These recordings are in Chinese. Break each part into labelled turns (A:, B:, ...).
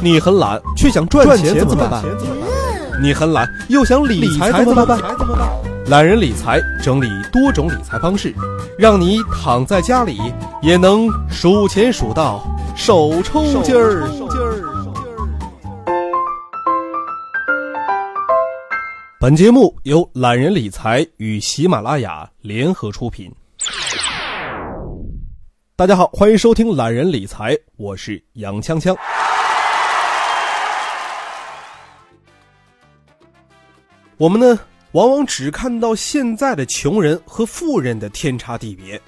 A: 你很懒，却想赚钱怎么办？你很懒，又想理财怎么办？懒人理财整理多种理财方式，让你躺在家里也能数钱数到手抽筋儿。本节目由懒人理财与喜马拉雅联合出品。大家好，欢迎收听懒人理财，我是杨锵锵。我们呢，往往只看到现在的穷人和富人的天差地别，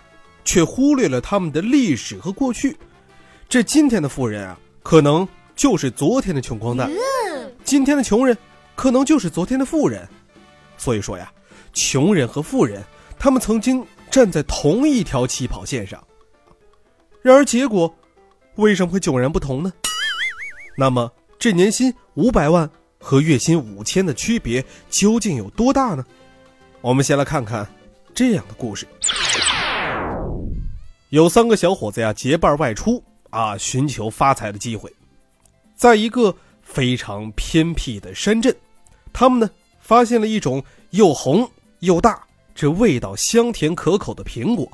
A: 却忽略了他们的历史和过去。这今天的富人啊，可能就是昨天的穷光蛋；今天的穷人，可能就是昨天的富人。所以说呀，穷人和富人，他们曾经站在同一条起跑线上。然而结果，为什么会迥然不同呢？那么，这年薪五百万。和月薪五千的区别究竟有多大呢？我们先来看看这样的故事：有三个小伙子呀，结伴外出啊，寻求发财的机会。在一个非常偏僻的山镇，他们呢发现了一种又红又大、这味道香甜可口的苹果。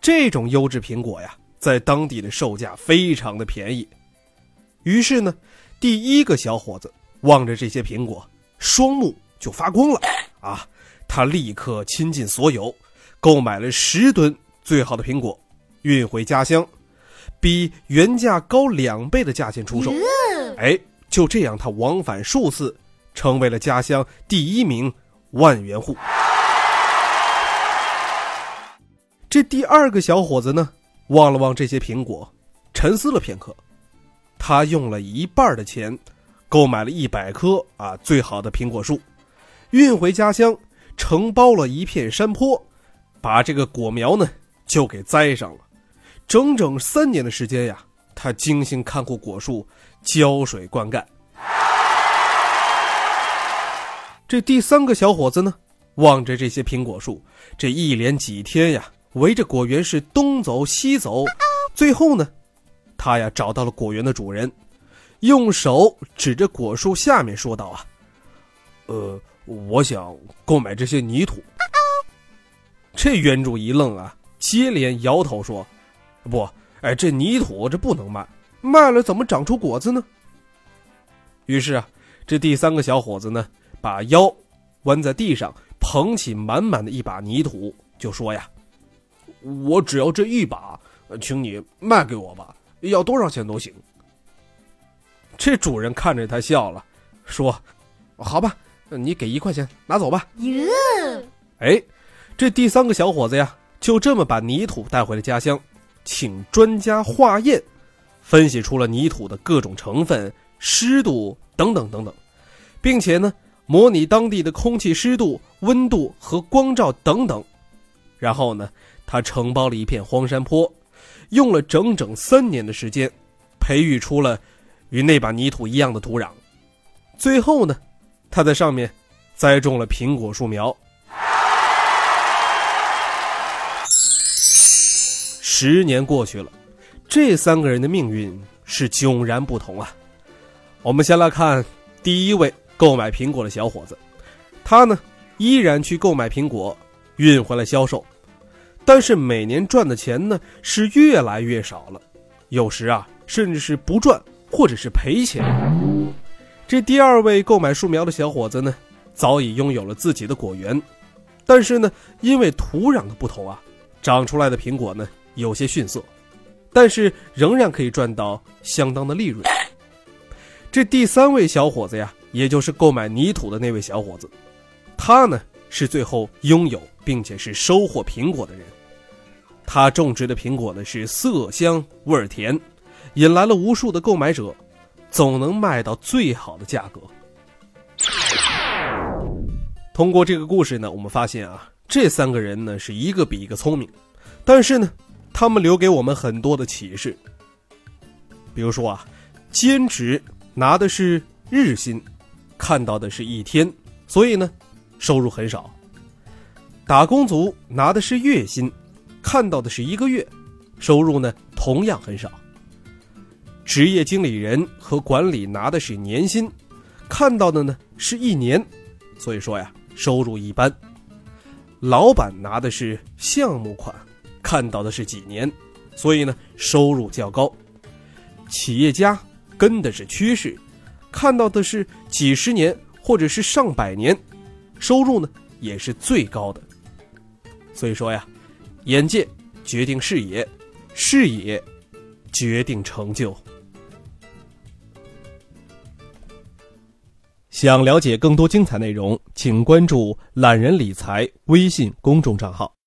A: 这种优质苹果呀，在当地的售价非常的便宜。于是呢，第一个小伙子。望着这些苹果，双目就发光了啊！他立刻倾尽所有，购买了十吨最好的苹果，运回家乡，比原价高两倍的价钱出售。哎，就这样，他往返数次，成为了家乡第一名万元户。这第二个小伙子呢，望了望这些苹果，沉思了片刻，他用了一半的钱。购买了一百棵啊最好的苹果树，运回家乡，承包了一片山坡，把这个果苗呢就给栽上了。整整三年的时间呀，他精心看护果树，浇水灌溉。这第三个小伙子呢，望着这些苹果树，这一连几天呀，围着果园是东走西走，最后呢，他呀找到了果园的主人。用手指着果树下面说道：“啊，呃，我想购买这些泥土。”这园主一愣啊，接连摇头说：“不，哎，这泥土这不能卖，卖了怎么长出果子呢？”于是啊，这第三个小伙子呢，把腰弯在地上，捧起满满的一把泥土，就说：“呀，我只要这一把，请你卖给我吧，要多少钱都行。”这主人看着他笑了，说：“好吧，你给一块钱拿走吧。”哎，这第三个小伙子呀，就这么把泥土带回了家乡，请专家化验，分析出了泥土的各种成分、湿度等等等等，并且呢，模拟当地的空气湿度、温度和光照等等，然后呢，他承包了一片荒山坡，用了整整三年的时间，培育出了。与那把泥土一样的土壤，最后呢，他在上面栽种了苹果树苗。十年过去了，这三个人的命运是迥然不同啊。我们先来看第一位购买苹果的小伙子，他呢依然去购买苹果，运回来销售，但是每年赚的钱呢是越来越少了，有时啊甚至是不赚。或者是赔钱。这第二位购买树苗的小伙子呢，早已拥有了自己的果园，但是呢，因为土壤的不同啊，长出来的苹果呢有些逊色，但是仍然可以赚到相当的利润。这第三位小伙子呀，也就是购买泥土的那位小伙子，他呢是最后拥有并且是收获苹果的人，他种植的苹果呢是色香味甜。引来了无数的购买者，总能卖到最好的价格。通过这个故事呢，我们发现啊，这三个人呢是一个比一个聪明，但是呢，他们留给我们很多的启示。比如说啊，兼职拿的是日薪，看到的是一天，所以呢，收入很少；打工族拿的是月薪，看到的是一个月，收入呢同样很少。职业经理人和管理拿的是年薪，看到的呢是一年，所以说呀收入一般。老板拿的是项目款，看到的是几年，所以呢收入较高。企业家跟的是趋势，看到的是几十年或者是上百年，收入呢也是最高的。所以说呀，眼界决定视野，视野决定成就。想了解更多精彩内容，请关注“懒人理财”微信公众账号。